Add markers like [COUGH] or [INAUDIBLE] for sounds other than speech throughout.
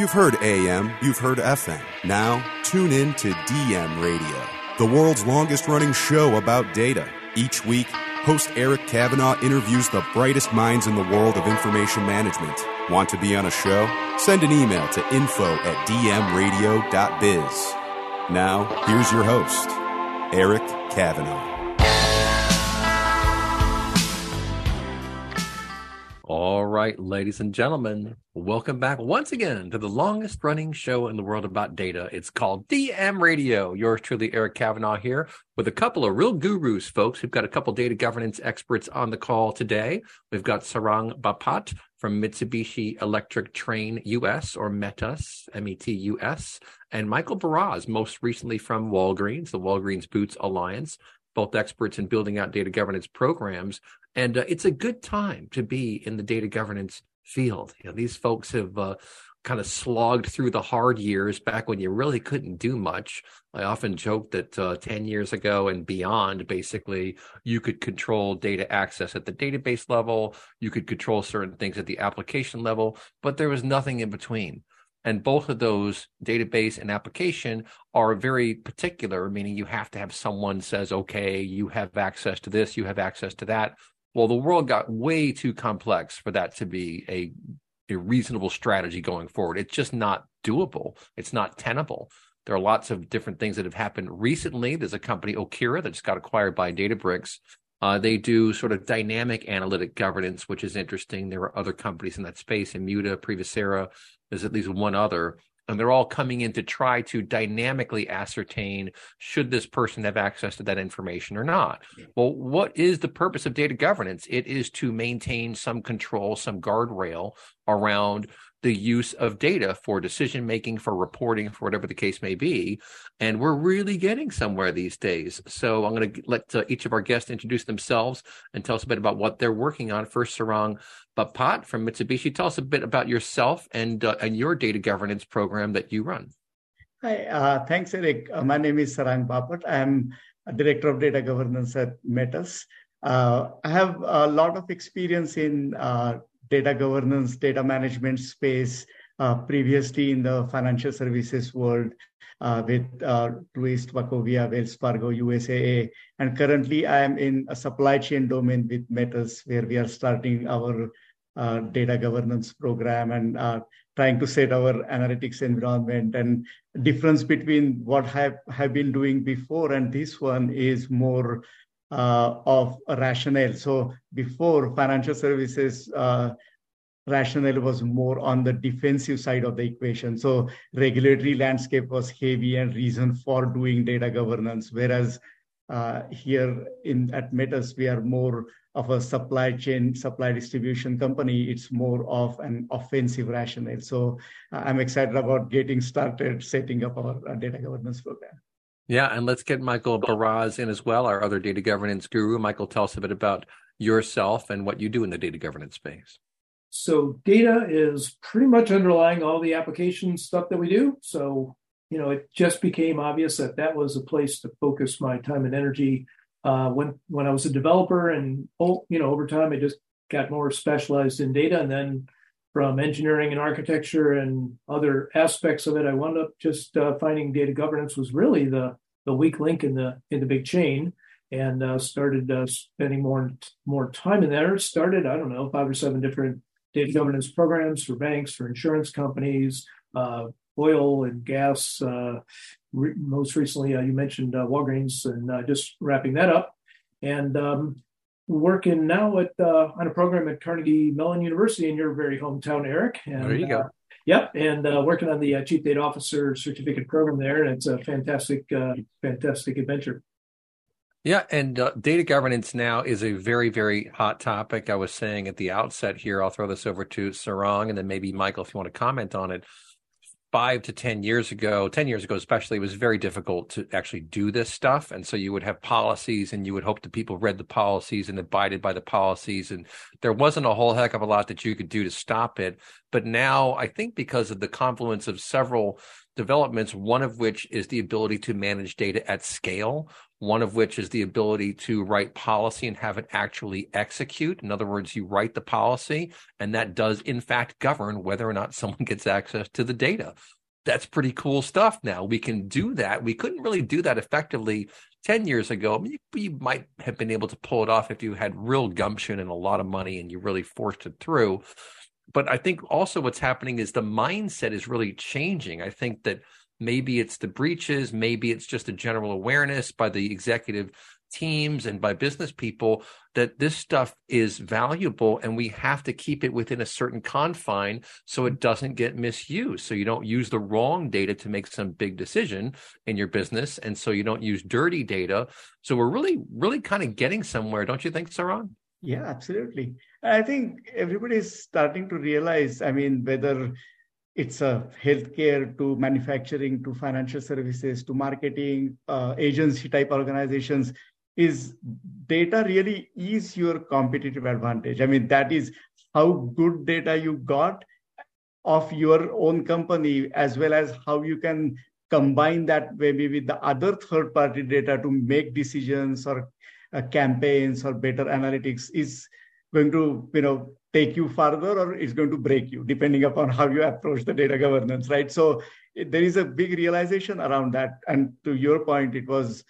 You've heard AM, you've heard FM. Now, tune in to DM Radio, the world's longest running show about data. Each week, host Eric Kavanagh interviews the brightest minds in the world of information management. Want to be on a show? Send an email to info at dmradio.biz. Now, here's your host, Eric Kavanagh. All right, ladies and gentlemen, welcome back once again to the longest running show in the world about data. It's called DM Radio. Yours truly, Eric Kavanagh, here with a couple of real gurus, folks. We've got a couple data governance experts on the call today. We've got Sarang Bapat from Mitsubishi Electric Trane US or METUS, M-E-T-U-S, and Michael Baraz, most recently from Walgreens, the Walgreens Boots Alliance both experts in building out data governance programs. And uh, it's a good time to be in the data governance field. You know, these folks have uh, kind of slogged through the hard years back when you really couldn't do much. I often joke that uh, 10 years ago and beyond, basically, you could control data access at the database level, you could control certain things at the application level, but there was nothing in between. And both of those database and application are very particular, meaning you have to have someone says, okay, you have access to this, you have access to that. Well, the world got way too complex for that to be a, a reasonable strategy going forward. It's just not doable. It's not tenable. There are lots of different things that have happened recently. There's a company, Okera, that just got acquired by Databricks. Uh, they do sort of dynamic analytic governance, which is interesting. There are other companies in that space, Immuta, Privacera, there's at least one other and they're all coming in to try to dynamically ascertain should this person have access to that information or not. Well, what is the purpose of data governance? It is to maintain some control, some guardrail around the use of data for decision making, for reporting, for whatever the case may be. And we're really getting somewhere these days. So I'm going to let uh, each of our guests introduce themselves and tell us a bit about what they're working on. First, Sarang Bapat from Mitsubishi. Tell us a bit about yourself and uh, and your data governance program that you run. Hi, uh, thanks, Eric. Uh, my name is Sarang Bapat. I'm a director of data governance at METUS. Uh, I have a lot of experience in uh, data governance, data management space, uh, previously in the financial services world uh, with uh, Wachovia, Wells Fargo, USAA. And currently I am in a supply chain domain with METUS, where we are starting our uh, data governance program and uh, trying to set our analytics environment. And difference between what I have, have been doing before and this one is more of rationale. So before financial services, uh, rationale was more on the defensive side of the equation. So regulatory landscape was heavy and reason for doing data governance, whereas uh, here in at METUS, we are more of a supply chain, supply distribution company. It's more of an offensive rationale. So uh, I'm excited about getting started setting up our uh, data governance program. Yeah, and let's get Michael Baraz in as well, our other data governance guru. Michael, tell us a bit about yourself and what you do in the data governance space. So data is pretty much underlying all the application stuff that we do. So, you know, it just became obvious that that was a place to focus my time and energy. Uh, when when I was a developer, and oh, you know, over time, I just got more specialized in data, and then from engineering and architecture and other aspects of it, I wound up just uh, finding data governance was really the the weak link in the in the big chain, and uh, started uh, spending more more time in there. Started I don't know five or seven different data governance programs for banks, for insurance companies, uh, oil and gas. Uh, re- most recently, uh, you mentioned Walgreens, and just wrapping that up, and um, working now at on a program at Carnegie Mellon University in your very hometown, Eric. And, there you go. Yep, and uh, working on the uh, Chief Data Officer Certificate program there, and it's a fantastic, uh, fantastic adventure. Yeah, and uh, data governance now is a very, very hot topic. I was saying at the outset here, I'll throw this over to Sarang and then maybe Michael, if you want to comment on it. Five to 10 years ago, 10 years ago especially, it was very difficult to actually do this stuff. And so you would have policies and you would hope that people read the policies and abided by the policies. And there wasn't a whole heck of a lot that you could do to stop it. But now, I think because of the confluence of several developments, one of which is the ability to manage data at scale, one of which is the ability to write policy and have it actually execute. In other words, you write the policy, and that does, in fact, govern whether or not [LAUGHS] someone gets access to the data. That's pretty cool stuff now. We can do that. We couldn't really do that effectively 10 years ago. I mean, you, you might have been able to pull it off if you had real gumption and a lot of money and you really forced it through but I think also what's happening is the mindset is really changing. I think that maybe it's the breaches, maybe it's just a general awareness by the executive teams and by business people that this stuff is valuable and we have to keep it within a certain confine so it doesn't get misused. So you don't use the wrong data to make some big decision in your business. And so you don't use dirty data. So we're really really kind of getting somewhere don't you think Sarang yeah absolutely. I think everybody is starting to realize, I mean, whether it's a healthcare to manufacturing to financial services to marketing uh, agency type organizations. Is data really is your competitive advantage? I mean that is how good data you got of your own company as well as how you can combine that maybe with the other third party data to make decisions or uh, campaigns or better analytics is going to you know take you further or it's going to break you depending upon how you approach the data governance right? So it, there is a big realization around that. And to your point it was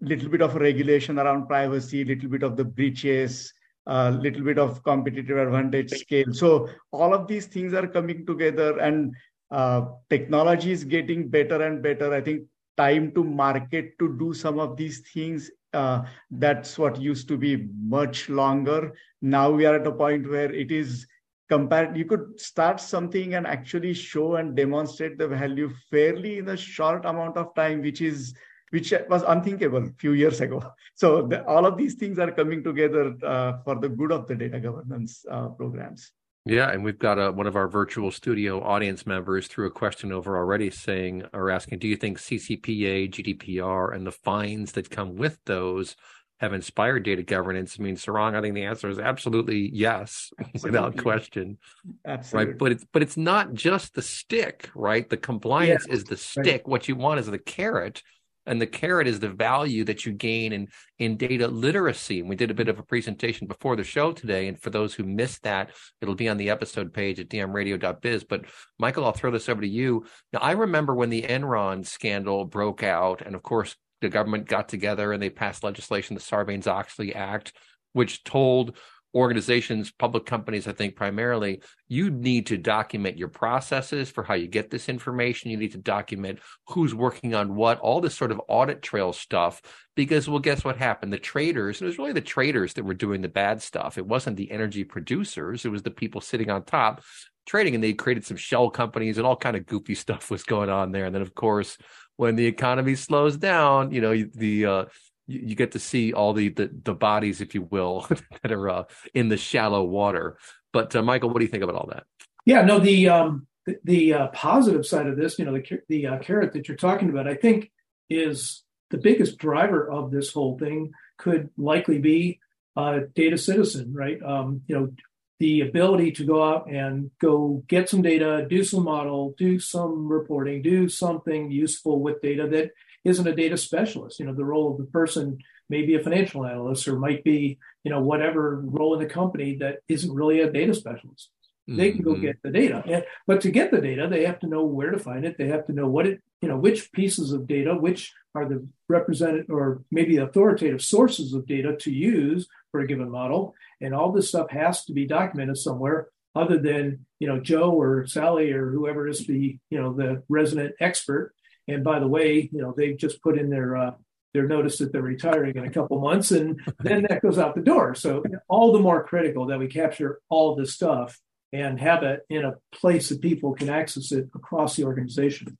little bit of regulation around privacy little bit of the breaches a uh, little bit of competitive advantage scale. So all of these things are coming together and uh, technology is getting better and better. I think time to market to do some of these things uh, that's what used to be much longer. Now we are at a point where it is compared. You could start something and actually show and demonstrate the value fairly in a short amount of time, which is which was unthinkable a few years ago. [LAUGHS] So the, all of these things are coming together uh, for the good of the data governance uh, programs. Yeah, and we've got a, one of our virtual studio audience members threw a question over already saying or asking, do you think CCPA, GDPR, and the fines that come with those have inspired data governance? I mean, Sarang, I think the answer is absolutely yes, [LAUGHS] absolutely. without question. Absolutely. Right. But it's but it's not just the stick, right? The compliance yeah. is the stick. Right. What you want is the carrot and the carrot is the value that you gain in in data literacy. And we did a bit of a presentation before the show today. And for those who missed that, it'll be on the episode page at dmradio.biz. But Michael, I'll throw this over to you. Now, I remember when the Enron scandal broke out, and of course, the government got together and they passed legislation, the Sarbanes Oxley Act, which told organizations, public companies, I think primarily, you need to document your processes for how you get this information. You need to document who's working on what, all this sort of audit trail stuff. Because, well, guess what happened? The traders, it was really the traders that were doing the bad stuff. It wasn't the energy producers, it was the people sitting on top trading and they created some shell companies and all kind of goofy [LAUGHS] stuff was going on there and then of course when the economy slows down you know the uh, you, you get to see all the, the, the bodies, if you will, [LAUGHS] that are uh, in the shallow water. But uh, Michael, what do you think about all that? Yeah, no, the um, the, the uh, positive side of this, you know, the the uh, carrot that you're talking about, I think is the biggest driver of this whole thing could likely be uh, data citizen, right? Um, you know, the ability to go out and go get some data, do some model, do some reporting, do something useful with data that isn't a data specialist. You know, the role of the person may be a financial analyst or might be, you know, whatever role in the company that isn't really a data specialist. They can go mm-hmm. get the data. And, but to get the data, they have to know where to find it. They have to know what it, you know, which pieces of data, which are the represented or maybe authoritative sources of data to use for a given model. And all this stuff has to be documented somewhere other than, you know, Joe or Sally or whoever is the, you know, the resident expert and by the way, you know, they've just put in their uh, their notice that they're retiring in a couple months, and [LAUGHS] then that goes out the door. So all the more critical that we capture all this stuff and have it in a place that people can access it across the organization.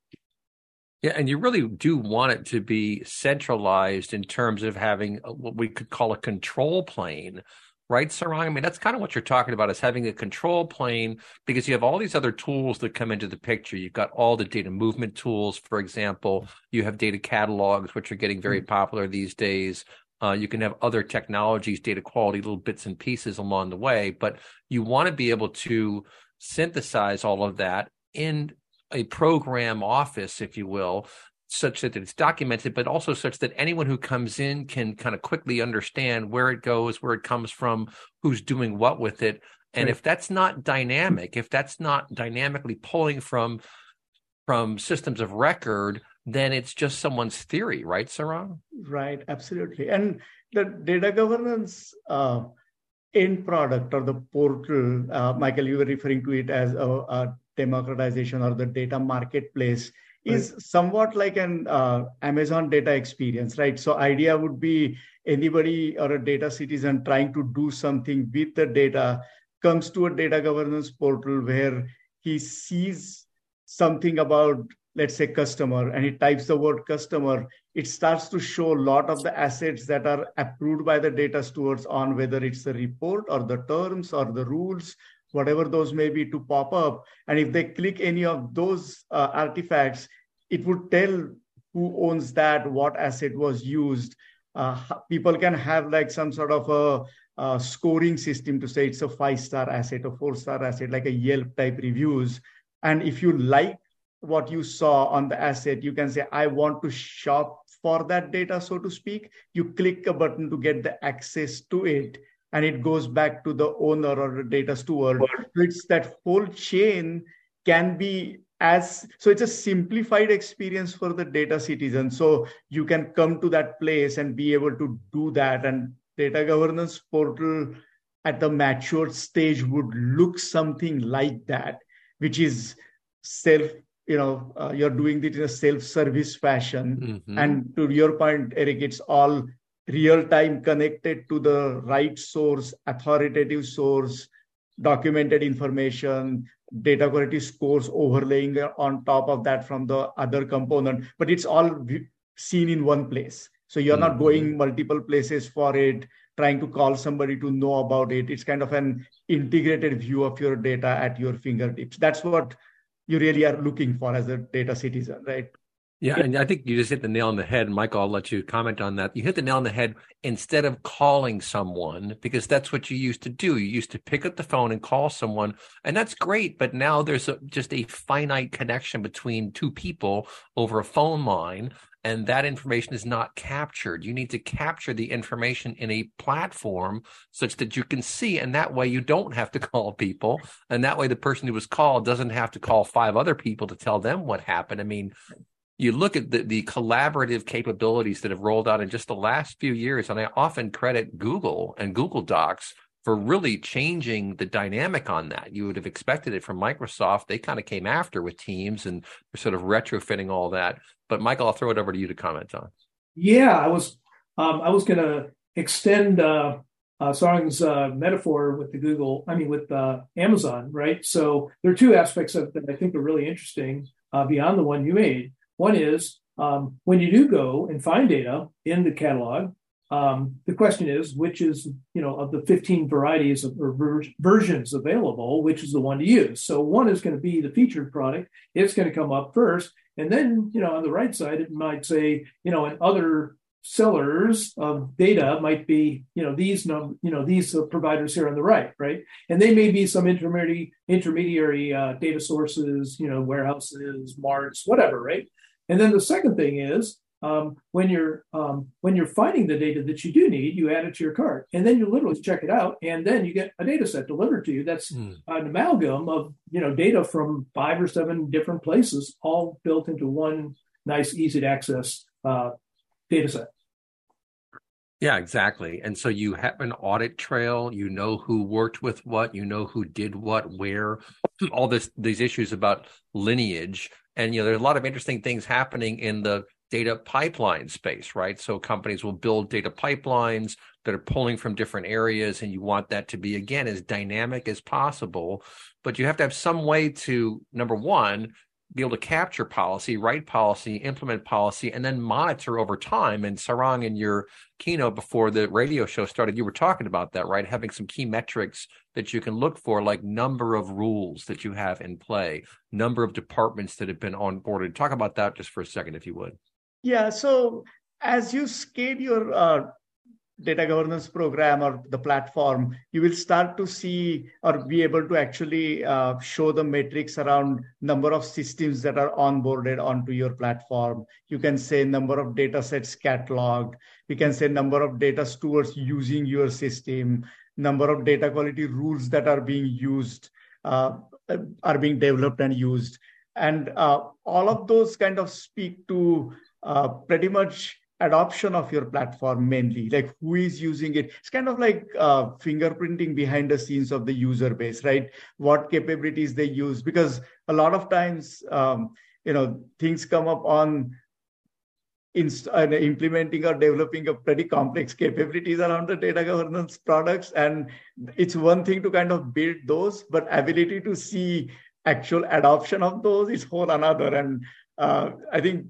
Yeah, and you really do want it to be centralized in terms of having what we could call a control plane, right, Sarang? I mean, that's kind of what you're talking about is having a control plane because you have all these other tools that come into the picture. You've got all the data movement tools, for example. You have data catalogs, which are getting very mm-hmm. popular these days. Uh, you can have other technologies, data quality, little bits and pieces along the way, but you want to be able to synthesize all of that in a program office, if you will, such that it's documented, but also such that anyone who comes in can kind of quickly understand where it goes, where it comes from, who's doing what with it. And right. if that's not dynamic, if that's not dynamically pulling from from systems of record, then it's just someone's theory, right, Sarang? Right, absolutely. And the data governance uh, end product or the portal, uh, Michael, you were referring to it as a, a democratization or the data marketplace is somewhat like an uh, amazon data experience right? So idea would be anybody or a data citizen trying to do something with the data comes to a data governance portal where he sees something about let's say customer and he types the word customer. It starts to show a lot of the assets that are approved by the data stewards on whether it's the report or the terms or the rules whatever those may be, to pop up. And if they click any of those uh, artifacts, it would tell who owns that, what asset was used. Uh, people can have like some sort of a, a scoring system to say it's a five star asset, a four star asset, like a Yelp type reviews. And if you like what you saw on the asset, you can say, I want to shop for that data, so to speak. You click a button to get the access to it and it goes back to the owner or the data steward. So it's that whole chain can be as so it's a simplified experience for the data citizen. So you can come to that place and be able to do that. And data governance portal at the mature stage would look something like that, which is self you know uh, you're doing it in a self-service fashion mm-hmm. and to your point eric it's all real time connected to the right source, authoritative source, documented information, data quality scores overlaying on top of that from the other component, but it's all seen in one place. So you're mm-hmm. not going multiple places for it, trying to call somebody to know about it. It's kind of an integrated view of your data at your fingertips. That's what you really are looking for as a data citizen, right? Yeah, and I think you just hit the nail on the head. Michael, I'll let you comment on that. You hit the nail on the head instead of calling someone, because that's what you used to do. You used to pick up the phone and call someone, and that's great. But now there's a, just a finite connection between two people over a phone line, and that information is not captured. You need to capture the information in a platform such that you can see, and that way you don't have to [LAUGHS] call people, and that way the person who was called doesn't have to call five other people to tell them what happened. I mean, you look at the, the collaborative capabilities that have rolled out in just the last few years, and I often credit Google and Google Docs for really changing the dynamic on that. You would have expected it from Microsoft. They kind of came after with Teams and sort of retrofitting all that. But Michael, I'll throw it over to you to comment on. Yeah, I was um, I was going to extend uh, uh, Sarang's uh, metaphor with the Google, I mean with uh, Amazon, right? So there are two aspects of that I think are really interesting uh, beyond the one you made. One is um, when you do go and find data in the catalog, um, the question is which is you know of the 15 varieties of, or ver- versions available, which is the one to use. So one is going to be the featured product. It's going to come up first, and then you know on the right side it might say you know and other sellers of data might be you know these num- you know these uh, providers here on the right right and they may be some intermediary intermediary uh, data sources you know warehouses marts whatever right and then the second thing is um, when you're um, when you're finding the data that you do need, you add it to your cart, and then you literally check it out, and then you get a data set delivered to you. That's mm. an amalgam of you know data from five or seven different places, all built into one nice, easy to access uh, data set. Yeah, exactly. And so you have an audit trail, you know who worked with what, you know who did what, where, [CLEARS THROAT] all this these issues about lineage and you know, there's a lot of interesting things happening in the data pipeline space, right? So companies will build data pipelines that are pulling from different areas, and you want that to be again as dynamic as possible. But you have to have some way to number one be able to capture policy, write policy, implement policy, and then monitor over time. And Sarang, in your keynote before the radio show started, you were talking about that, right? Having some key metrics that you can look for, like number of rules that you have in play, number of departments that have been onboarded. Talk about that just for a second, if you would. Yeah. So as you scale your uh, data governance program or the platform, you will start to see or be able to actually uh, show the metrics around number of systems that are onboarded onto your platform. You can say number of data sets cataloged. You can say number of data stewards using your system, number of data quality rules that are being used, uh, are being developed and used. And uh, all of those kind of speak to uh, pretty much adoption of your platform mainly? Like who is using it? It's kind of like uh, fingerprinting behind the scenes of the user base right? What capabilities they use? Because a lot of times um, you know things come up on inst- uh, implementing or developing a pretty complex capabilities around the data governance products. And it's one thing to kind of build those but ability to see actual adoption of those is whole another. And uh, i think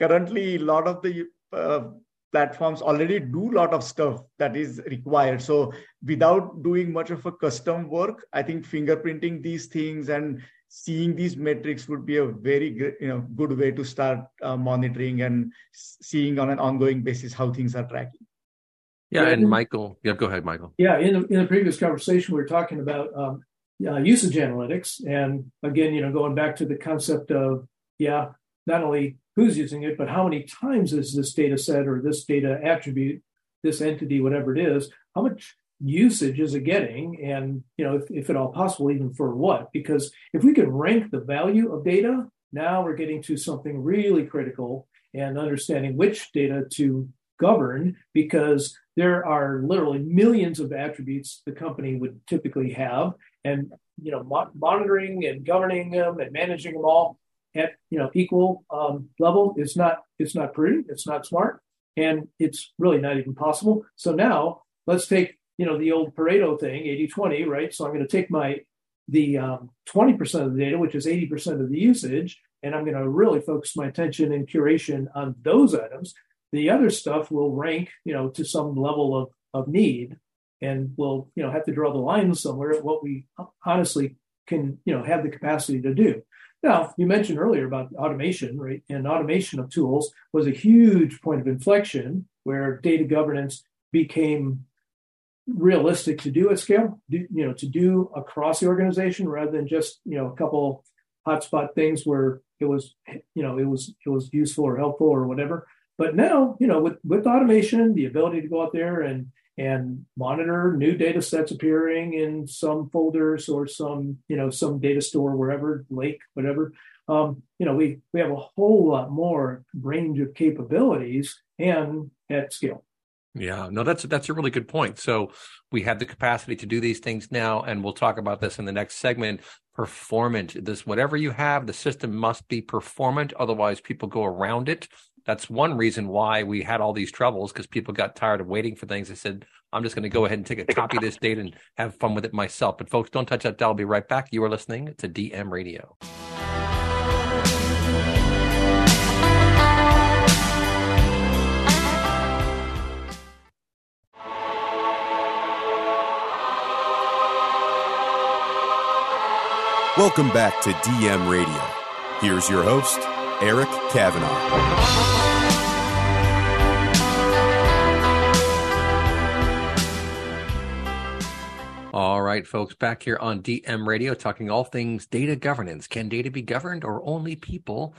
currently a lot of the uh, platforms already do a lot of stuff that is required. So without doing much of a custom work i think fingerprinting these things and seeing these metrics would be a very you know good way to start uh, monitoring and seeing on an ongoing basis how things are tracking. Yeah, and michael yeah go ahead michael. Yeah in the, in the previous conversation we were talking about um, uh, usage analytics. And again you know going back to the concept of yeah not only who's using it, but how many times is this data set or this data attribute, this entity, whatever it is, how much usage is it getting? And, you know, if, if at all possible, even for what? Because if we can rank the value of data, now we're getting to something really critical and understanding which data to govern because there are literally millions of attributes the company would typically have and you know mo- monitoring and governing them and managing them all at you know equal um, level is not it's not prudent, it's not smart, and it's really not even possible. So now let's take you know the old Pareto thing, 80-20, right? So I'm going to take my the um, 20% of the data, which is 80% of the usage, and I'm going to really focus my attention and curation on those items. The other stuff will rank, you know, to some level of, of need, and we'll, you know, have to draw the line somewhere at what we honestly can, you know, have the capacity to do. Now, you mentioned earlier about automation, right? And automation of tools was a huge point of inflection where data governance became realistic to do at scale, do, you know, to do across the organization rather than just, you know, a couple hotspot things where it was, you know, it was it was useful or helpful or whatever. But now, you know, with with automation, the ability to go out there and and monitor new data sets appearing in some folders or some you know some data store wherever lake whatever. Um, you know we we have a whole lot more range of capabilities and at scale. Yeah no that's that's a really good point. So we have the capacity to do these things now and we'll talk about this in the next segment performant this whatever you have the system must be performant otherwise people go around it that's one reason why we had all these troubles because people got tired of waiting for things. They said, I'm just going to go ahead and take a copy of this data and have fun with it myself. But folks, don't touch that dial. I'll be right back. You are listening to DM Radio. Welcome back to DM Radio. Here's your host, Eric Kavanagh. All right, folks, back here on DM Radio, talking all things data governance. Can data be governed or only people?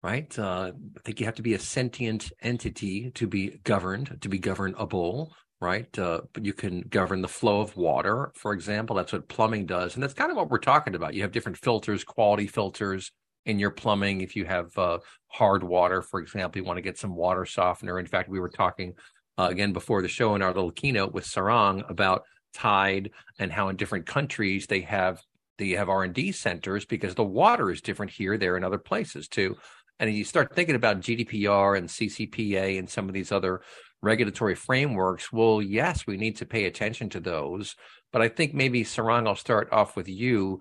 Right? Uh, I think you have to be a sentient entity to be governed, to be governable. Right? Uh, but you can govern the flow of water, for example. That's what plumbing does. And that's kind of what we're talking about. You have different filters, quality filters, in your plumbing. If you have uh, hard water, for example, you want to get some water softener. In fact, we were talking uh, again before the show in our little keynote with Sarang about Tide and how in different countries they have they have R and D centers because the water is different here, there, and other places too. And you start thinking about GDPR and CCPA and some of these other regulatory frameworks. Well, yes, we need to pay attention to those. But I think maybe Sarang, I'll start off with you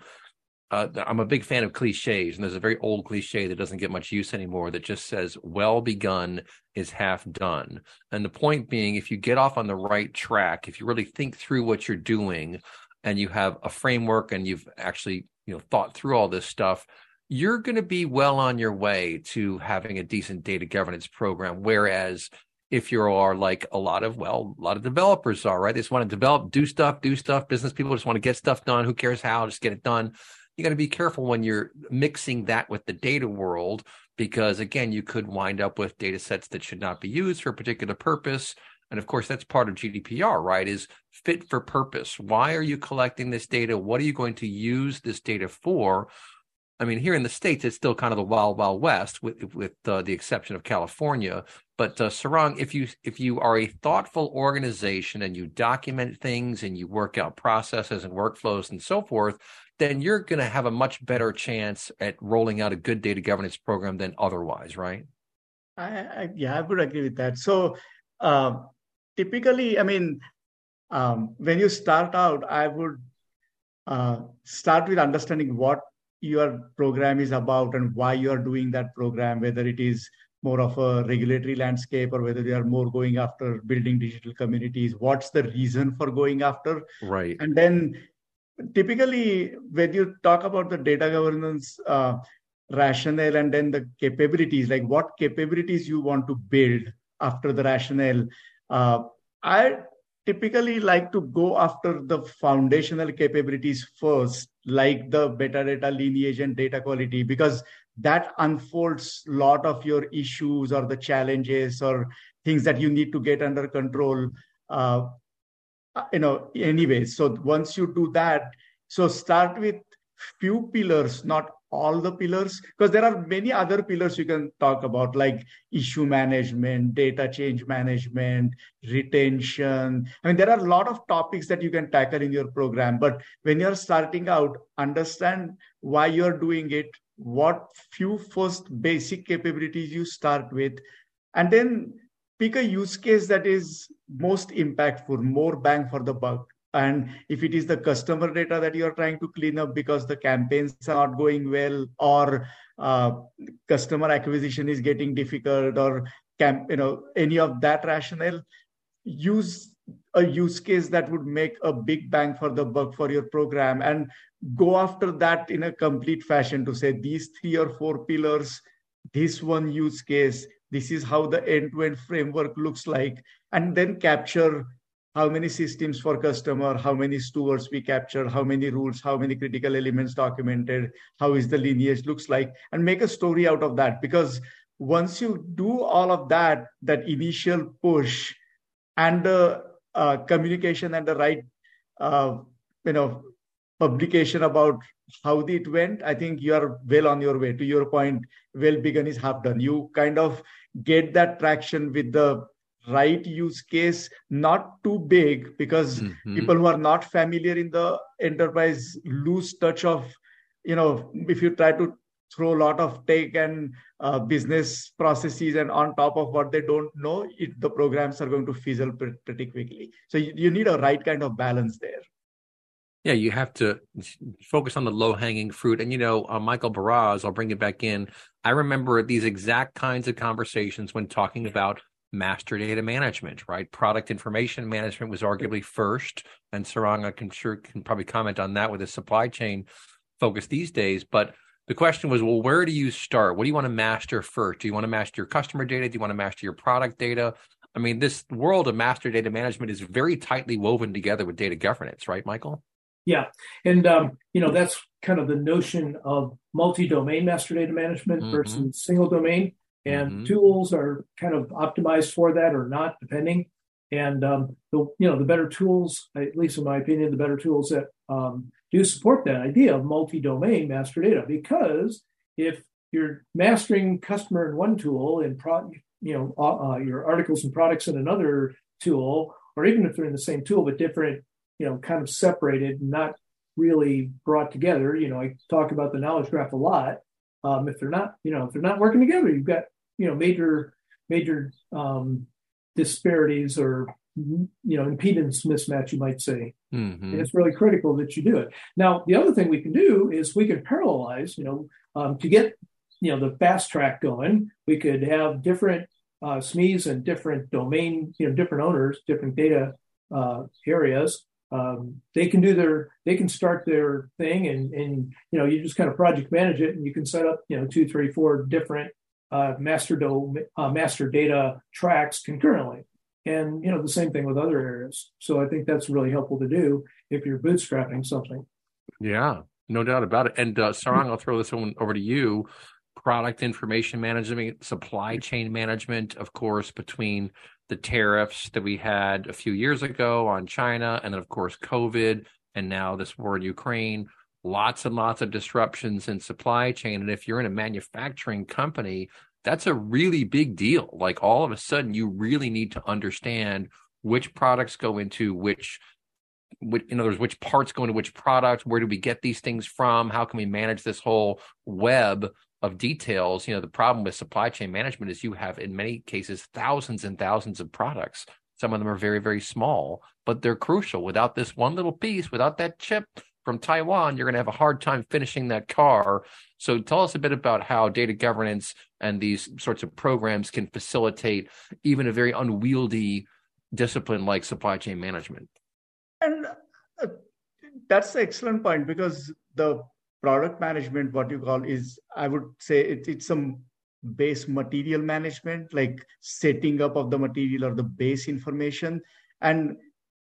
uh, I'm a big fan of cliches, and there's a very old cliche that doesn't get much use anymore that just says, well begun is half done. And the point being, if you get off on the right track, if you really think through what you're doing and you have a framework and you've actually, you know, thought through all this stuff, you're going to be well on your way to having a decent data governance program. Whereas if you are like a lot of well a lot of developers are right? They just want to develop do stuff do stuff. Business people just want to get stuff done. Who cares how? Just get it done. You got to be careful when you're mixing that with the data world because again you could wind up with data sets that should not be used for a particular purpose. And of course that's part of gdpr right is fit for purpose. Why are you collecting this data? What are you going to use this data for I mean, here in the states, it's still kind of the wild, wild west, with with uh, the exception of California. But uh, Sarang, if you if you are a thoughtful organization and you document things and you work out processes and workflows and so forth, then you're going to have a much better chance at rolling out a good data governance program than otherwise, right? I, I yeah, I would agree with that. So uh, typically, I mean, um, when you start out, I would uh, start with understanding what your program is about and why you are doing that program, whether it is more of a regulatory landscape or whether they are more going after building digital communities. What's the reason for going after? Right. And then typically when you talk about the data governance uh, rationale and then the capabilities, like what capabilities you want to build after the rationale, uh, I typically like to go after the foundational capabilities first, like the metadata lineage and data quality, because that unfolds a lot of your issues or the challenges or things that you need to get under control. Uh, you know, anyways. So once you do that, so start with few pillars, not all the pillars because there are many other pillars you can talk about like issue management data change management retention. I mean there are a lot of topics that you can tackle in your program but when you're starting out understand why you're doing it what few first basic capabilities you start with and then pick a use case that is most impactful more bang for the buck and if it is the customer data that you are trying to clean up because the campaigns are not going well or uh, customer acquisition is getting difficult or camp you know any of that rationale use a use case that would make a big bang for the buck for your program and go after that in a complete fashion to say these three or four pillars this one use case this is how the end-to-end framework looks like and then capture how many systems for customer, how many stewards we captured, how many rules, how many critical elements documented, how is the lineage looks like, and make a story out of that. Because once you do all of that, that initial push and the uh, communication and the right, uh, you know, publication about how it went, I think you are well on your way. To your point, well begun is half done. You kind of get that traction with the right use case not too big because mm-hmm. people who are not familiar in the enterprise lose touch of you know if you try to throw a lot of tech and uh, business processes and on top of what they don't know it, the programs are going to fizzle pretty quickly so you, you need a right kind of balance there yeah, you have to focus on the low hanging fruit. And, you know, uh, Michael Baraz, I'll bring it back in. I remember these exact kinds of conversations when talking about master data management, right? Product information management was arguably first, and Sarang, can sure can probably comment on that with a supply chain focus these days. But the question was, well, where do you start? What do you want to master first? Do you want to master your customer data? Do you want to master your product data? I mean, this world of master data management is very tightly woven together with data governance, right, Michael? Yeah, and um, you know that's kind of the notion of multi-domain master data management mm-hmm. versus single domain and mm-hmm. tools are kind of optimized for that or not, depending. And um, the you know the better tools, at least in my opinion, the better tools that um, do support that idea of multi-domain master data, because if you're mastering customer in one tool and pro, you know uh, uh, your articles and products in another tool, or even if they're in the same tool but different, you know, kind of separated, not really brought together. You know, I talk about the knowledge graph a lot. Um, if they're not, you know, if they're not working together, you've got, you know, major, major um, disparities or you know impedance mismatch, you might say. Mm-hmm. And it's really critical that you do it. Now, the other thing we can do is we can parallelize. You know, um, to get you know the fast track going, we could have different uh, SMEs and different domain, you know, different owners, different data uh, areas. Um, they can do their, they can start their thing, and and you know, you just kind of project manage it, and you can set up, you know, two, three, four different uh, master do, uh, master data tracks concurrently. And you know, the same thing with other areas. So I think that's really helpful to do if you're bootstrapping something. Yeah, no doubt about it. And uh, Sarang, I'll throw this one over to you product information management, supply chain management, of course, between the tariffs that we had a few years ago on China, and then, of course, COVID, and now this war in Ukraine. Lots and lots of disruptions in supply chain. And if you're in a manufacturing company, that's a really big deal. Like all of a sudden, you really need to understand which products go into which in other words, which parts go into which product, where do we get these things from, how can we manage this whole web of details, you know, the problem with supply chain management is you have, in many cases, thousands and thousands of products. Some of them are very, very small, but they're crucial. Without this one little piece, without that chip from Taiwan, you're going to have a hard time finishing that car. So tell us a bit about how data governance and these sorts of programs can facilitate even a very unwieldy discipline like supply chain management. And uh, that's an excellent point because the product management what you call is i would say it, it's some base material management like setting up of the material or the base information and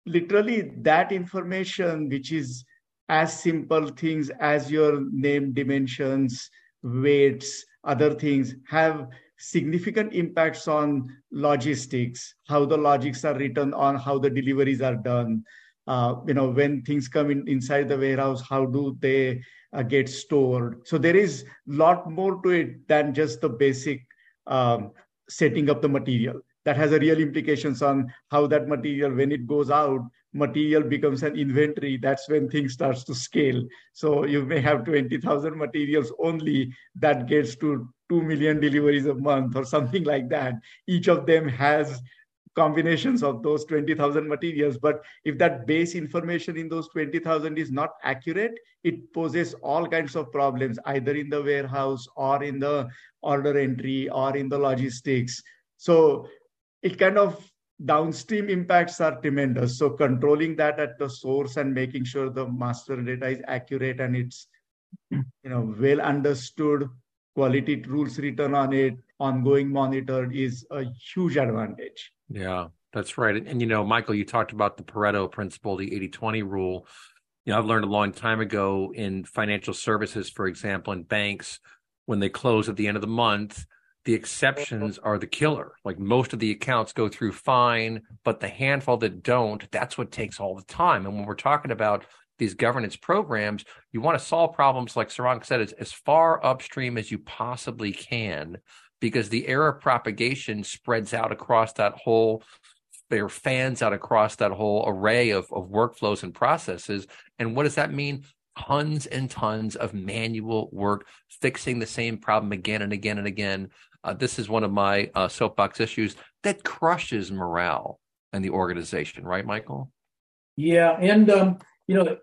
literally that information which is as simple things as your name dimensions weights other things have significant impacts on logistics how the logics are written on how the deliveries are done. Uh, you know when things come in inside the warehouse how do they uh, get stored? So there is a lot more to it than just the basic um, setting up the material. That has a real implications on how that material when it goes out material becomes an inventory that's when things starts to scale so you may have 20000 materials only that gets to 2 million deliveries a month or something like that each of them has combinations of those 20,000 materials. But if that base information in those 20,000 is not accurate, it poses all kinds of problems, either in the warehouse or in the order entry or in the logistics. So it kind of downstream impacts are tremendous. So controlling that at the source and making sure the master data is accurate and it's you know well understood, quality rules written on it, ongoing monitored is a huge advantage. Yeah, that's right. And, and, you know, Michael, you talked about the Pareto principle, the 80 20 rule. You know, I've learned a long time ago in financial services, for example, in banks, when they close at the end of the month, the exceptions are the killer. Like most of the accounts go through fine, but the handful that don't, that's what takes all the time. And when we're talking about these governance programs, you want to solve problems, like Sarang said, as, as far upstream as you possibly can because the error propagation spreads out across that whole there fans out across that whole array of, of workflows and processes. And what does that mean? Tons and tons of manual work fixing the same problem again and again and again. Uh, this is one of my uh, soapbox issues that crushes morale in the organization, right, Michael? Yeah, and um, you know,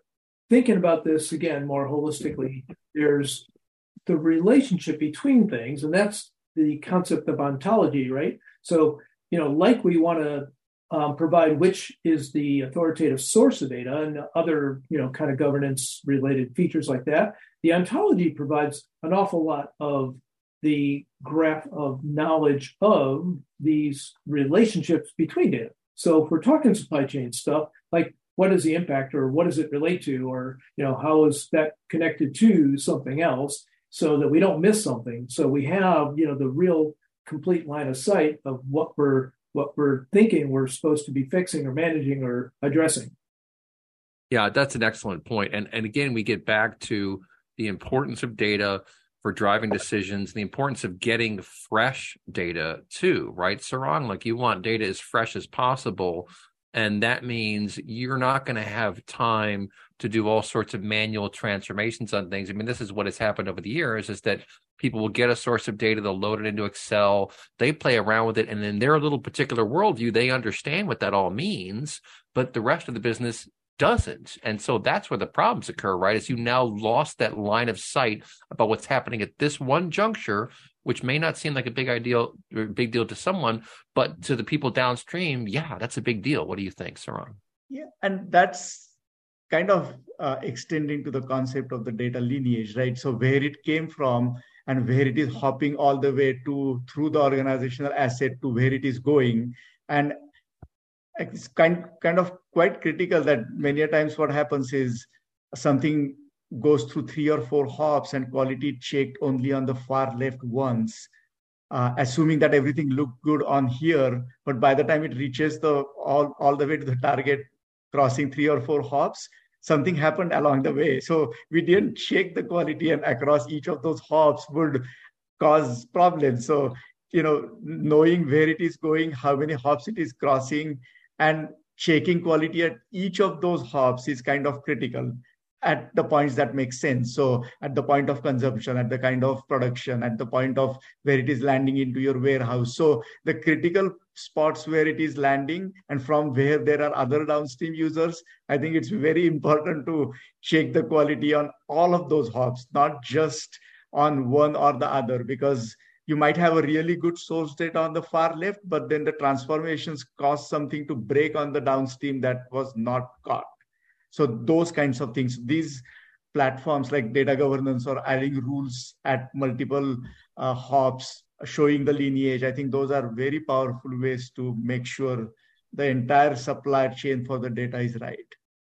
thinking about this again more holistically, there's the relationship between things, and that's the concept of ontology, right? So, you know, like we want to um, provide which is the authoritative source of data and other, you know, kind of governance related features like that. The ontology provides an awful lot of the graph of knowledge of these relationships between data. So if we're talking supply chain stuff, like what is the impact or what does it relate to, or you know, how is that connected to something else? so that we don't miss something. So we have, you know, the real complete line of sight of what we're what we're thinking we're supposed to be fixing or managing or addressing. Yeah, that's an excellent point. And and again, we get back to the importance of data for driving decisions, the importance of getting fresh data too, right? Sarang, like you want data as fresh as possible. And that means you're not going to have time to do all sorts of manual transformations on things. I mean, this is what has happened over the years is that people will get a source of data, they'll load it into Excel, they play around with it, and in their little particular worldview, they understand what that all means, but the rest of the business doesn't. And so that's where the problems occur, right? Is you now lost that line of sight about what's happening at this one juncture, which may not seem like a big ideal or big deal to someone, but to the people downstream, yeah, that's a big deal. What do you think, Sarang? Yeah, and that's kind of uh, extending to the concept of the data lineage, right? So where it came from and where it is hopping all the way to through the organizational asset to where it is going. And it's kind kind of quite critical that many times what happens is something goes through three or four hops and quality checked only on the far left once uh, assuming that everything looked good on here. But by the time it reaches the all, all the way to the target crossing three or four hops something happened along the way. So we didn't check the quality and across each of those hops would cause problems. So you know knowing where it is going how many hops it is crossing and checking quality at each of those hops is kind of critical at the points that make sense. So at the point of consumption, at the kind of production, at the point of where it is landing into your warehouse. So the critical spots where it is landing and from where there are other downstream users, I think it's very important to check the quality on all of those hops, not just on one or the other, because you might have a really good source data on the far left, but then the transformations cause something to break on the downstream that was not caught. So those kinds of things, these platforms like data governance or adding rules at multiple uh, hops, showing the lineage, I think those are very powerful ways to make sure the entire supply chain for the data is right.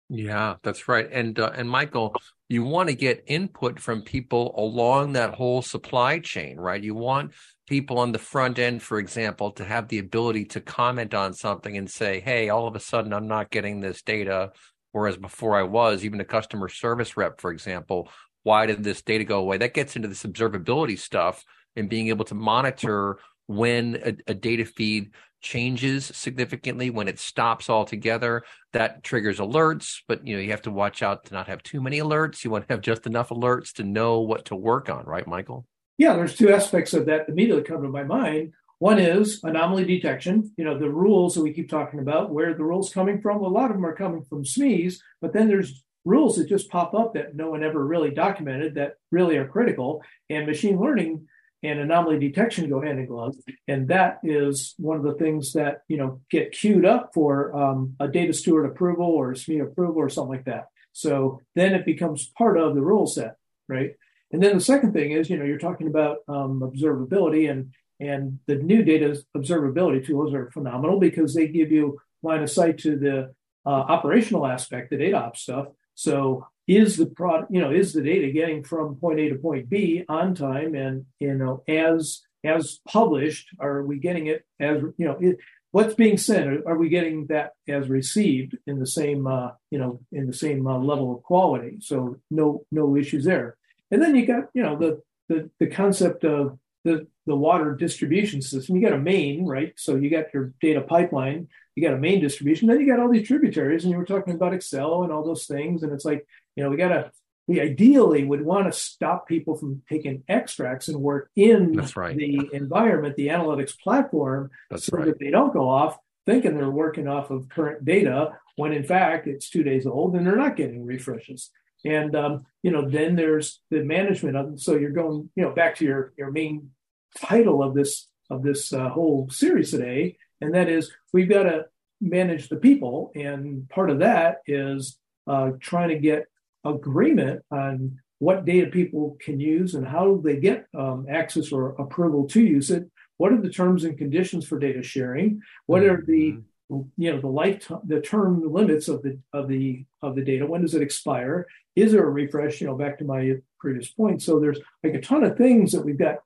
Yeah, that's right. And uh, and Michael, you want to get input from people along that whole supply chain, right? You want people on the front end, for example, to have the ability to comment on something and say, "Hey, all of a sudden I'm not getting this data, whereas before I was." Even a customer service rep, for example, why did this data go away? That gets into this observability stuff and being able to monitor when a, a data feed changes significantly when it stops altogether that triggers alerts but you know you have to watch out to not have too many alerts. You want to have just enough alerts to know what to work on right michael? Yeah there's two aspects of that immediately come to my mind. One is anomaly detection you know the rules that we keep talking about where the rules coming from. A lot of them are coming from SMEs but then there's rules that just pop up that no one ever really documented that really are critical and machine learning and anomaly detection go hand in glove. And that is one of the things that, you know, get queued up for um, a data steward approval or SME approval or something like that. So then it becomes part of the rule set, right? And then the second thing is, you know, you're talking about um, observability and and the new data observability tools are phenomenal because they give you line of sight to the uh, operational aspect, the data ops stuff. So is the product, you know, is the data getting from point A to point B on time and, you know, as, as published, are we getting it as, you know, it, what's being sent? Are we getting that as received in the same, uh, you know, in the same uh, level of quality? So no, no issues there. And then you got, you know, the, the, the concept of the, the water distribution system. You got a main, right? So you got your data pipeline, you got a main distribution, then you got all these tributaries, and you were talking about Excel and all those things. And it's like, you know, we got to, we ideally would want to stop people from taking extracts and work in right. the environment, the analytics platform, That's so right. that they don't go off thinking they're working off of current data when in fact it's two days old and they're not getting refreshes. And um, you know, then there's the management of. them. So you're going, you know, back to your your main title of this of this uh, whole series today, and that is we've got to manage the people, and part of that is uh, trying to get agreement on what data people can use and how they get um, access or approval to use it. What are the terms and conditions for data sharing? What are the Mm-hmm. you know the lifetime the term limits of the of the of the data? When does it expire? Is there a refresh? You know back to my previous point. So there's like a ton of things that we've got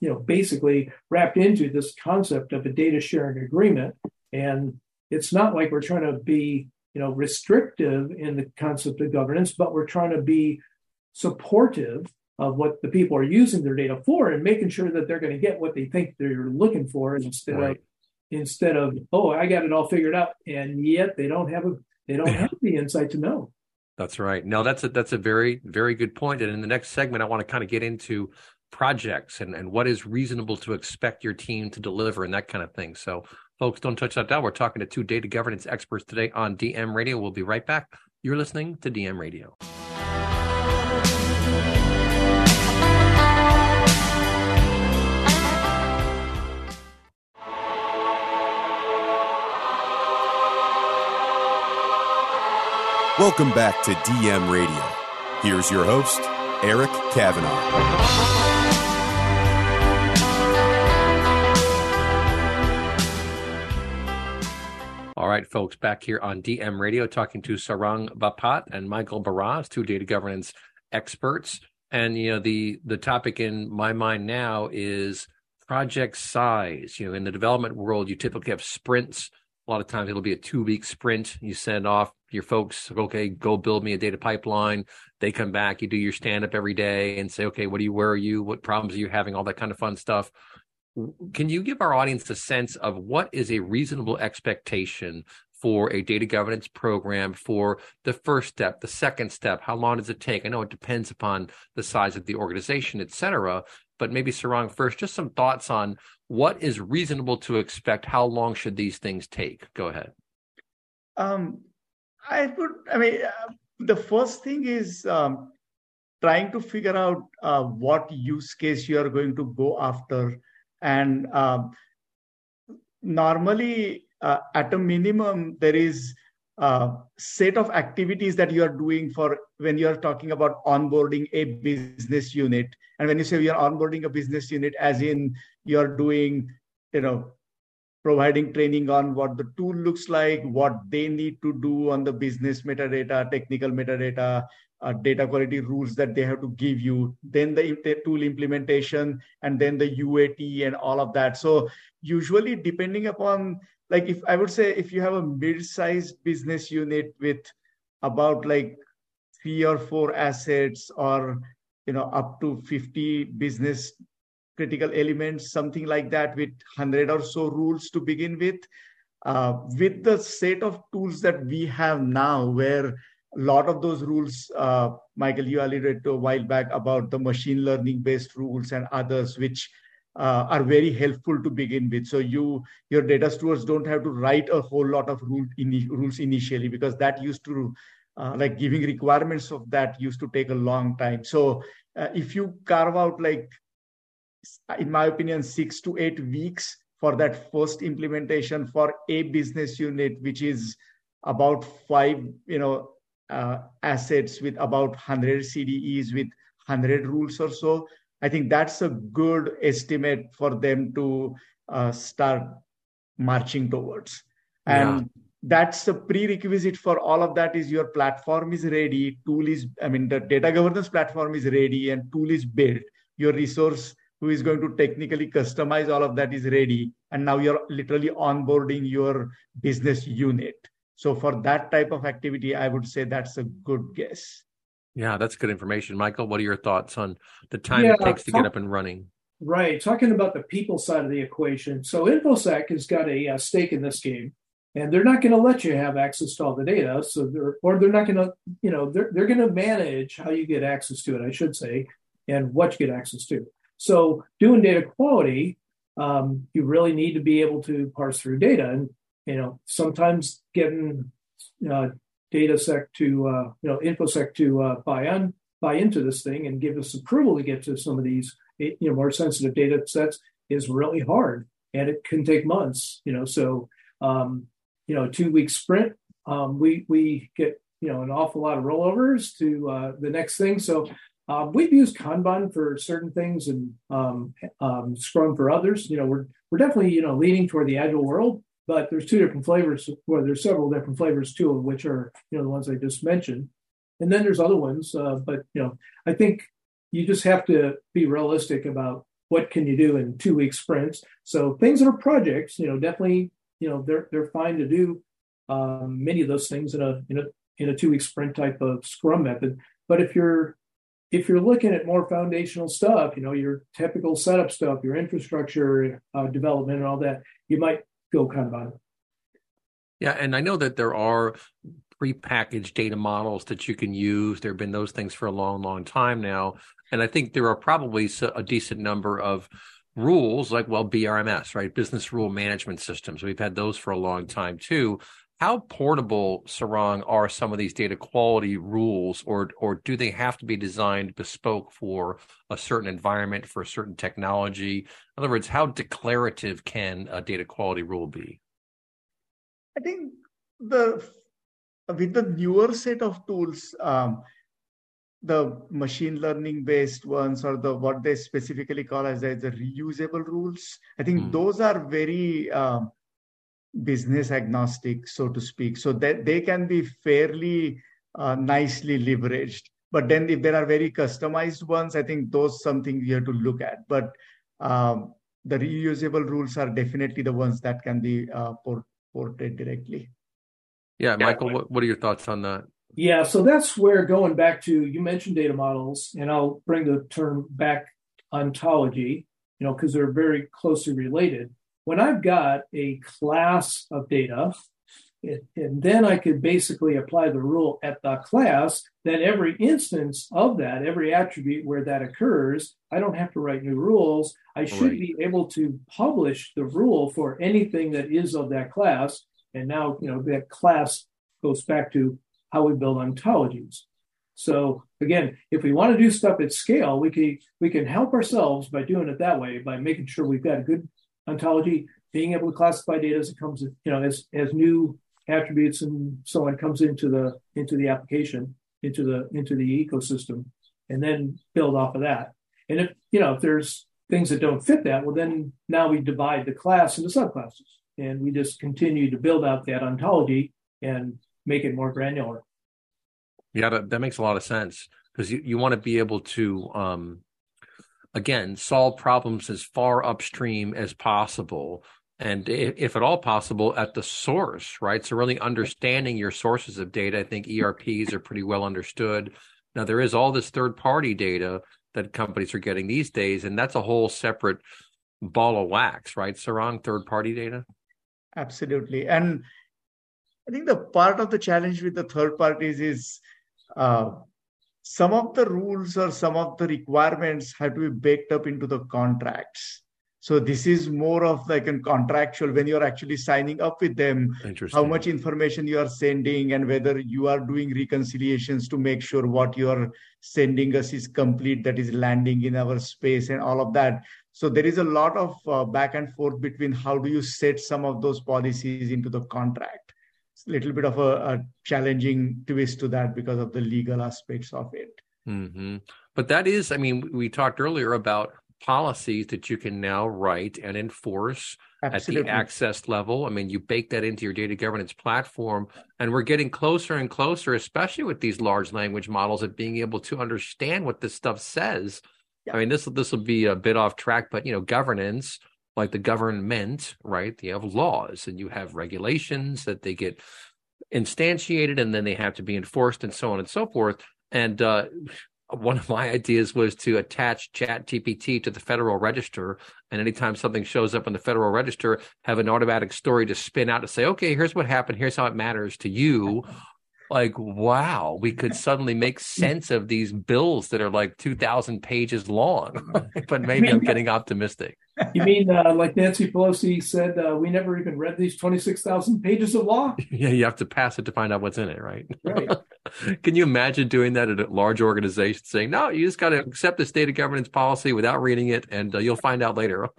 you know basically wrapped into this concept of a data sharing agreement and it's not like we're trying to be you know restrictive in the concept of governance but we're trying to be supportive of what the people are using their data for and making sure that they're going to get what they think they're looking for instead right. of instead of oh i got it all figured out and yet they don't have a they don't have the insight to know That's right. No, that's a that's a very very good point. And in the next segment, I want to kind of get into projects and and what is reasonable to expect your team to deliver and that kind of thing. So, folks, don't touch that dial. We're talking to two data governance experts today on DM Radio. We'll be right back. You're listening to DM Radio. Welcome back to DM Radio. Here's your host, Eric Kavanagh. All right, folks, back here on DM Radio, talking to Sarang Bapat and Michael Baraz, two data governance experts. And you know, the the topic in my mind now is project size. You know, in the development world, you typically have sprints a lot of times it'll be a two week sprint. You send off your folks, okay, go build me a data pipeline. They come back, you do your stand up every day and say, okay, what do you, where are you? What problems are you having? All that kind of fun stuff. Can you give our audience a sense of what is a reasonable expectation for a data governance program for the first step, the second step? How long does it take? I know it depends upon the size of the organization, et cetera, but maybe Sarang first, just some thoughts on what is reasonable to expect. How long should these things take? Go ahead. Um, I would, I mean, uh, the first thing is um, trying to figure out uh, what use case you are going to go after. And um, normally, uh, at a minimum, there is uh, set of activities that you are doing for when you are talking about onboarding a business unit. And when you say you are onboarding a business unit as in you're doing you know providing training on what the tool looks like what they need to do on the business metadata technical metadata uh, data quality rules that they have to give you then the, the tool implementation and then the uat and all of that. So usually depending upon like if i would say if you have a mid-sized business unit with about like three or four assets or you know up to 50 business critical elements something like that with 100 or so rules to begin with uh, with the set of tools that we have now where a lot of those rules uh, michael you alluded to a while back about the machine learning based rules and others which uh, are very helpful to begin with. So you your data stewards don't have to write a whole lot of rule in, rules initially because that used to uh, like giving requirements of that used to take a long time. So uh, if you carve out like in my opinion six to eight weeks for that first implementation for a business unit which is about five you know uh, assets with about 100 cdes with 100 rules or so I think that's a good estimate for them to uh, start marching towards. And yeah. that's a prerequisite for all of that is your platform is ready, tool is, I mean, the data governance platform is ready and tool is built. Your resource who is going to technically customize all of that is ready. And now you're literally onboarding your business unit. So for that type of activity, I would say that's a good guess. Yeah, that's good information. Michael, what are your thoughts on the time yeah, it takes to talk, get up and running? Right. Talking about the people side of the equation. So InfoSec has got a, a stake in this game and they're not going to let you have access to all the data. So they're, or they're not going to, you know, they're, they're going to manage how you get access to it, I should say, and what you get access to. So doing data quality, um, you really need to be able to parse through data and, you know, sometimes getting uh, DataSec to, uh, you know, InfoSec to uh, buy on, buy into this thing and give us approval to get to some of these, you know, more sensitive data sets is really hard, and it can take months. You know, so um, you know, two week sprint, um, we we get you know an awful lot of rollovers to uh, the next thing. So um, we've used Kanban for certain things and um, um, Scrum for others. You know, we're we're definitely you know leaning toward the agile world, but there's two different flavors. Well, there's several different flavors, too, of which are you know the ones I just mentioned, and then there's other ones. Uh, but you know, I think you just have to be realistic about what can you do in two week sprints. So things that are projects, you know, definitely you know they're they're fine to do um, many of those things in a in a in a two week sprint type of Scrum method. But if you're if you're looking at more foundational stuff, you know, your typical setup stuff, your infrastructure uh, development and all that, you might go Kanban. Yeah, and I know that there are prepackaged data models that you can use. There have been those things for a long, long time now. And I think there are probably a decent number of rules like, well, BRMS, right? Business rule management systems. We've had those for a long time too. How portable, Sarang, are some of these data quality rules, or or do they have to be designed bespoke for a certain environment, for a certain technology? In other words, how declarative can a data quality rule be? I think the with the newer set of tools, um, the machine learning based ones or the what they specifically call as the, the reusable rules, I think mm. those are very um, business agnostic, so to speak. So that they can be fairly uh, nicely leveraged. But then if there are very customized ones, I think those something we have to look at. But um, the reusable rules are definitely the ones that can be uh, port- ported directly. Yeah, Michael, what, what are your thoughts on that? Yeah, so that's where going back to you mentioned data models, and I'll bring the term back ontology, you know, because they're very closely related when I've got a class of data, it, and then I could basically apply the rule at the class, then every instance of that, every attribute where that occurs, I don't have to write new rules. I should right. be able to publish the rule for anything that is of that class. And now, you know, that class goes back to how we build ontologies. So again, if we want to do stuff at scale, we can we can help ourselves by doing it that way, by making sure we've got a good ontology, being able to classify data as it comes, you know, as as new attributes and so on comes into the into the application, into the into the ecosystem, and then build off of that. And if you know if there's things that don't fit that, well then now we divide the class into subclasses, and we just continue to build out that ontology and make it more granular. Yeah, that, that makes a lot of sense because you, you want to be able to um, again solve problems as far upstream as possible. And if at all possible at the source right? So really understanding your sources of data. I think erps are pretty well understood. Now there is all this third party data that companies are getting these days and that's a whole separate ball of wax right sarang third party data? Absolutely. And i think the part of the challenge with the third parties is uh, some of the rules or some of the requirements have to be baked up into the contracts. So this is more of like a contractual when you're actually signing up with them, how much information you are sending and whether you are doing reconciliations to make sure what you are sending us is complete, that is landing in our space and all of that. So there is a lot of uh, back and forth between how do you set some of those policies into the contract little bit of a, a, challenging twist to that because of the legal aspects of it. Mm-hmm. But that is, I mean, we talked earlier about policies that you can now write and enforce Absolutely. at the access level. I mean, you bake that into your data governance platform, and we're getting closer and closer, especially with these large language models, at being able to understand what this stuff says. Yeah. I mean, this this will be a bit off track, but you know, governance like the government, right? You have laws and you have regulations that they get instantiated and then they have to be enforced and so on and so forth. And uh, one of my ideas was to attach chat gpt to the federal register and anytime something shows up in the federal register have an automatic story to spin out to say okay here's what happened here's how it matters to you like wow we could suddenly make sense of these bills that are like 2000 pages long [LAUGHS] but maybe i'm [LAUGHS] getting optimistic you mean uh, like nancy pelosi said uh, we never even read these 26000 pages of law? [LAUGHS] Yeah you have to pass it to find out what's in it right? Right. [LAUGHS] Can you imagine doing that at a large organization saying no you just got to accept the state of governance policy without reading it and uh, you'll find out later. [LAUGHS]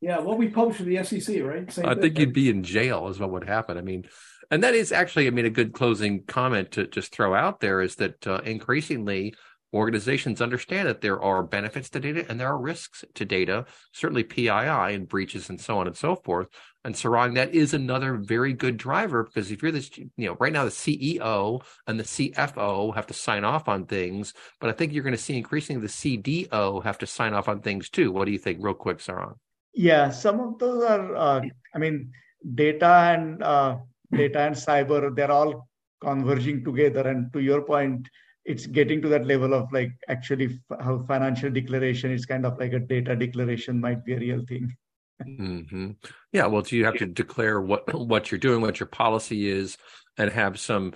Yeah what we publish with the sec right? Same i thing. think you'd be in jail is what would happen. I mean and that is actually, I mean, a good closing comment to just throw out there is that uh, increasingly organizations understand that there are benefits to data and there are risks to data, certainly PII and breaches and so on and so forth. And Sarang, that is another very good driver because if you're this, you know, right now the CEO and the CFO have to sign off on things, but I think you're going to see increasingly the CDO have to sign off on things too. What do you think, real quick, Sarang? Yeah, some of those are, uh, I mean, data and uh, data and cyber they're all converging together and to your point it's getting to that level of like actually how financial declaration is kind of like a data declaration might be a real thing mm-hmm. Yeah, well, do you have to declare what what you're doing, what your policy is, and have some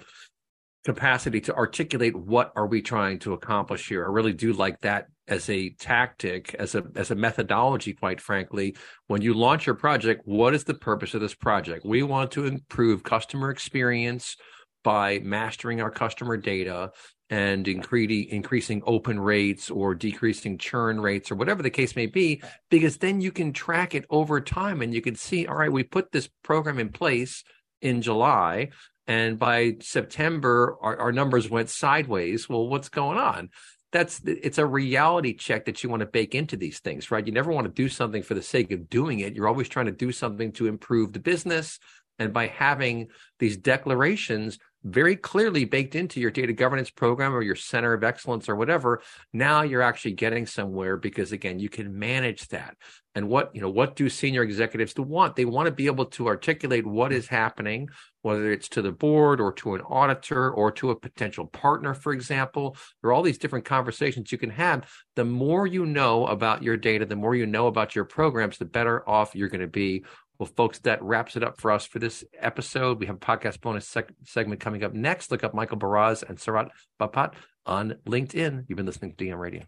capacity to articulate what are we trying to accomplish here. I really do like that as a tactic, as a as a methodology, quite frankly. When you launch your project, what is the purpose of this project? We want to improve customer experience by mastering our customer data and incre- increasing open rates or decreasing churn rates or whatever the case may be, because then you can track it over time and you can see, all right, we put this program in place in July and by September our, our numbers went sideways. Well, what's going on? That's it's a reality check that you want to bake into these things, right? You never want to do something for the sake of doing it. You're always trying to do something to improve the business. And by having these declarations, very clearly baked into your data governance program or your center of excellence or whatever now you're actually getting somewhere because again you can manage that. And what you know what do senior executives to want? They want to be able to articulate what is happening whether it's to the board or to an auditor or to a potential partner for example. There are all these different conversations you can have. The more you know about your data the more you know about your programs the better off you're going to be well, folks, that wraps it up for us for this episode. We have a podcast bonus sec- segment coming up next. Look up Michael Baraz and Saurabh Bapat on LinkedIn. You've been listening to DM Radio.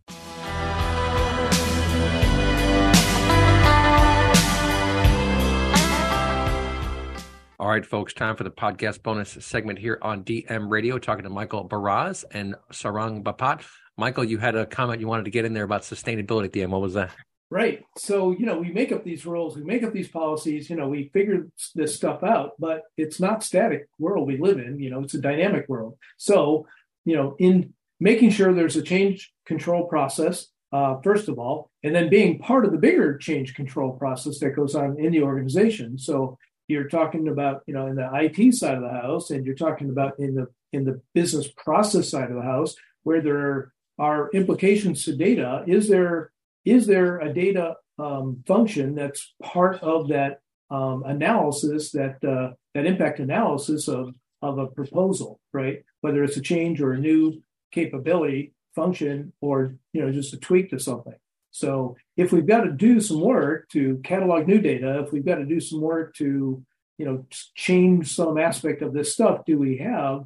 All right, folks, time for the podcast bonus segment here on DM Radio, talking to Michael Baraz and Sarang Bapat. Michael, you had a comment you wanted to get in there about sustainability at the end. What was that? Right. So, you know, we make up these rules, we make up these policies, you know, we figure this stuff out, but it's not static world we live in, you know, it's a dynamic world. So, you know, in making sure there's a change control process, uh, first of all, and then being part of the bigger change control process that goes on in the organization. So you're talking about, you know, in the IT side of the house, and you're talking about in the in the business process side of the house, where there are implications to data. Is there is there a data um, function that's part of that um, analysis that uh, that impact analysis of of a proposal, right? Whether it's a change or a new capability function or you know just a tweak to something. So if we've got to do some work to catalog new data, if we've got to do some work to you know change some aspect of this stuff, do we have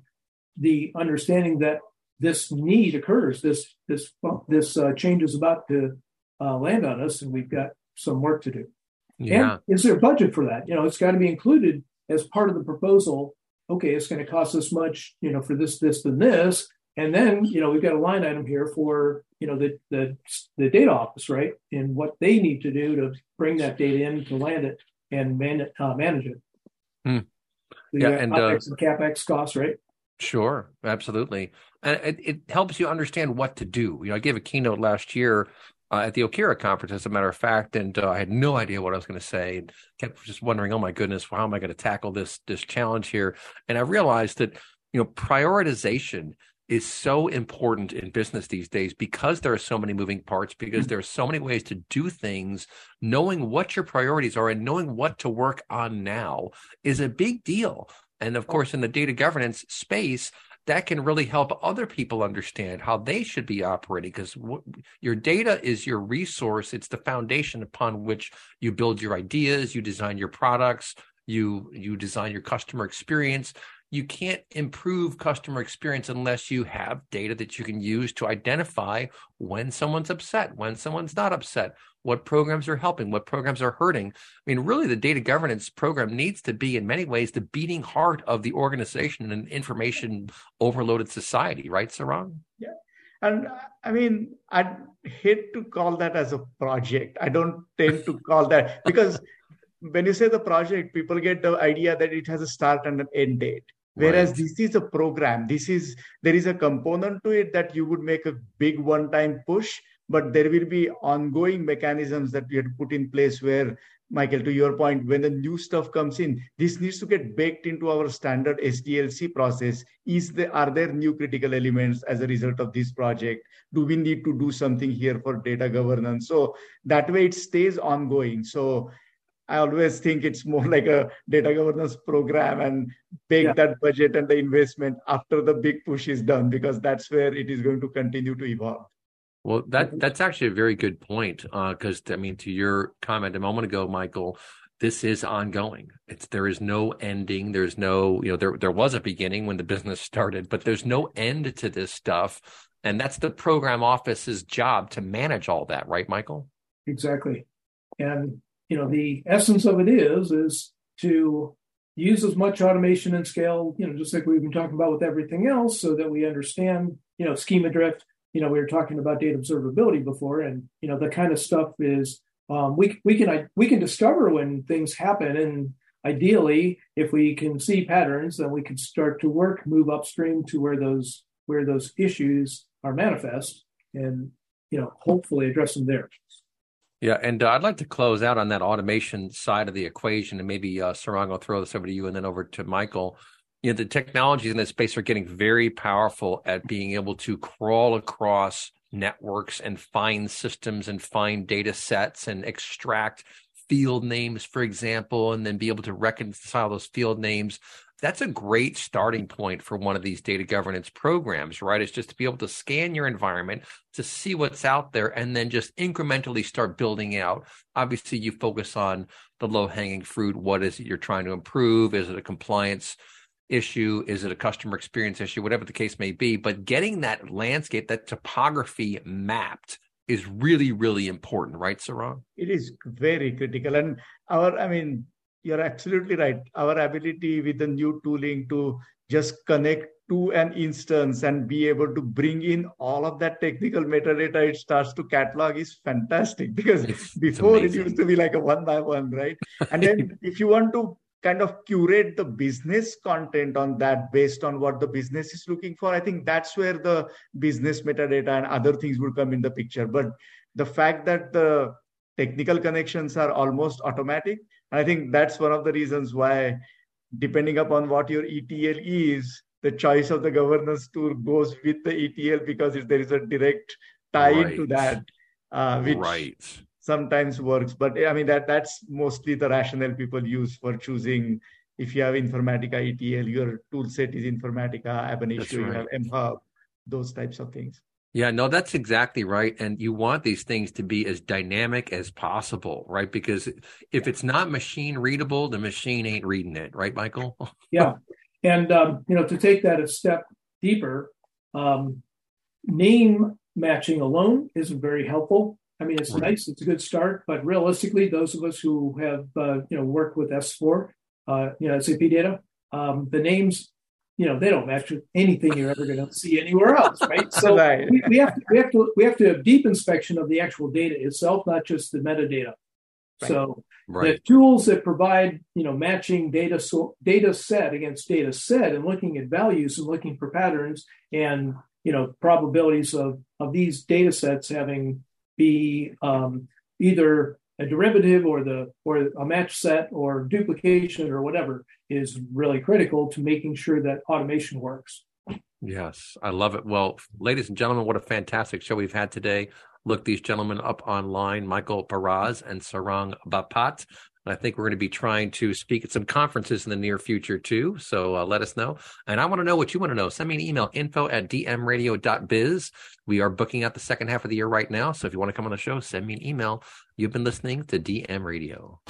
the understanding that this need occurs, this this this uh, change is about to uh, land on us, and we've got some work to do. Yeah. And is there a budget for that? You know, it's got to be included as part of the proposal. Okay, it's going to cost us much, you know, for this, this, and this, and then you know we've got a line item here for you know the the the data office, right, and what they need to do to bring that data in to land it and man, uh, manage it. Hmm. So yeah, and, uh, and capex costs, right? Sure, absolutely, and it, it helps you understand what to do. You know, I gave a keynote last year uh, at the Okera conference, as a matter of fact, and uh, I had no idea what I was going to say, and kept just wondering, "Oh my goodness, how am I going to tackle this this challenge here?" And I realized that you know prioritization is so important in business these days because there are so many moving parts, because mm-hmm. there are so many ways to do things. Knowing what your priorities are and knowing what to work on now is a big deal. And of course, in the data governance space, that can really help other people understand how they should be operating because w- your data is your resource. It's the foundation upon which you build your ideas you design your products you you design your customer experience you can't improve customer experience unless you have data that you can use to identify when someone's upset, when someone's not upset, what programs are helping, what programs are hurting. I mean, really, the data governance program needs to be, in many ways, the beating heart of the organization in an information overloaded society, right, Sarang? Yeah. And I mean, I'd hate to call that as a project. I don't tend to call that because when you say the project, people get the idea that it has a start and an end date whereas right. this is a program this is there is a component to it that you would make a big one time push but there will be ongoing mechanisms that we have to put in place where michael to your point when the new stuff comes in this needs to get baked into our standard sdlc process. Is there are there new critical elements as a result of this project? Do we need to do something here for data governance? So that way it stays ongoing. So I always think it's more [LAUGHS] like a data governance program and bake yeah. that budget and the investment after the big push is done because that's where it is going to continue to evolve. Well, that that's actually a very good point because uh, I mean, to your comment a moment ago, Michael, this is ongoing. It's there is no ending. There's no you know there there was a beginning when the business started, but there's no end to this stuff, and that's the program office's job to manage all that, right, Michael? Exactly, and you know the essence of it is is to use as much automation and scale, you know, just like we've been talking about with everything else, so that we understand, you know, schema drift, you know, we were talking about data observability before, and you know, the kind of stuff is um, we we can we can discover when things happen, and ideally, if we can see patterns, then we can start to work, move upstream to where those where those issues are manifest, and you know, hopefully address them there. Yeah, and uh, I'd like to close out on that automation side of the equation, and maybe uh, Sarang, I'll throw this over to you, and then over to Michael. You know the technologies in this space are getting very powerful at being able to crawl across networks and find systems and find data sets and extract field names for example and then be able to reconcile those field names that's a great starting point for one of these data governance programs right it's just to be able to scan your environment to see what's out there and then just incrementally start building out obviously you focus on the low hanging fruit what is it you're trying to improve is it a compliance issue? Is it a customer experience issue? Whatever the case may be. But getting that landscape, that topography mapped is really, really important, right, Sarang? It is very critical. And our, I mean, you're absolutely right. Our ability with the new tooling to just connect to an instance and be able to bring in all of that technical metadata it starts to catalog is fantastic because it's, before it's it used to be like a one by one right? And then [LAUGHS] if you want to kind of curate the business content on that based on what the business is looking for i think that's where the business metadata and other things would come in the picture. But the fact that the technical connections are almost automatic i think that's one of the reasons why depending upon what your etl is the choice of the governance tool goes with the etl because if there is a direct tie right. into that uh, which right sometimes works but i mean that that's mostly the rationale people use for choosing if you have informatica etl your tool set is informatica ab initio right. you have mhub those types of things yeah, no, that's exactly right. And you want these things to be as dynamic as possible, right? Because if it's not machine readable, the machine ain't reading it, right, Michael? [LAUGHS] yeah. And, um, you know, to take that a step deeper, um, name matching alone isn't very helpful. I mean, it's nice. It's a good start, but realistically, those of us who have uh, you know worked with S4, uh, you know SAP data, um, the names, you know, they don't match with anything you're ever going to see anywhere else, right? So [LAUGHS] right. We, we, have to, we have to we have to have deep inspection of the actual data itself, not just the metadata. Right. So right. the tools that provide you know matching data so, data set against data set and looking at values and looking for patterns and you know probabilities of of these data sets having be um, either a derivative or the or a match set or duplication or whatever is really critical to making sure that automation works. Yes, I love it. Well, ladies and gentlemen, what a fantastic show we've had today. Look these gentlemen up online, Michael Baraz and Sarang Bapat. I think we're going to be trying to speak at some conferences in the near future too. So uh, let us know. And I want to know what you want to know. Send me an email, info at dmradio.biz. We are booking out the second half of the year right now. So if you want to come on the show, send me an email. You've been listening to DM Radio.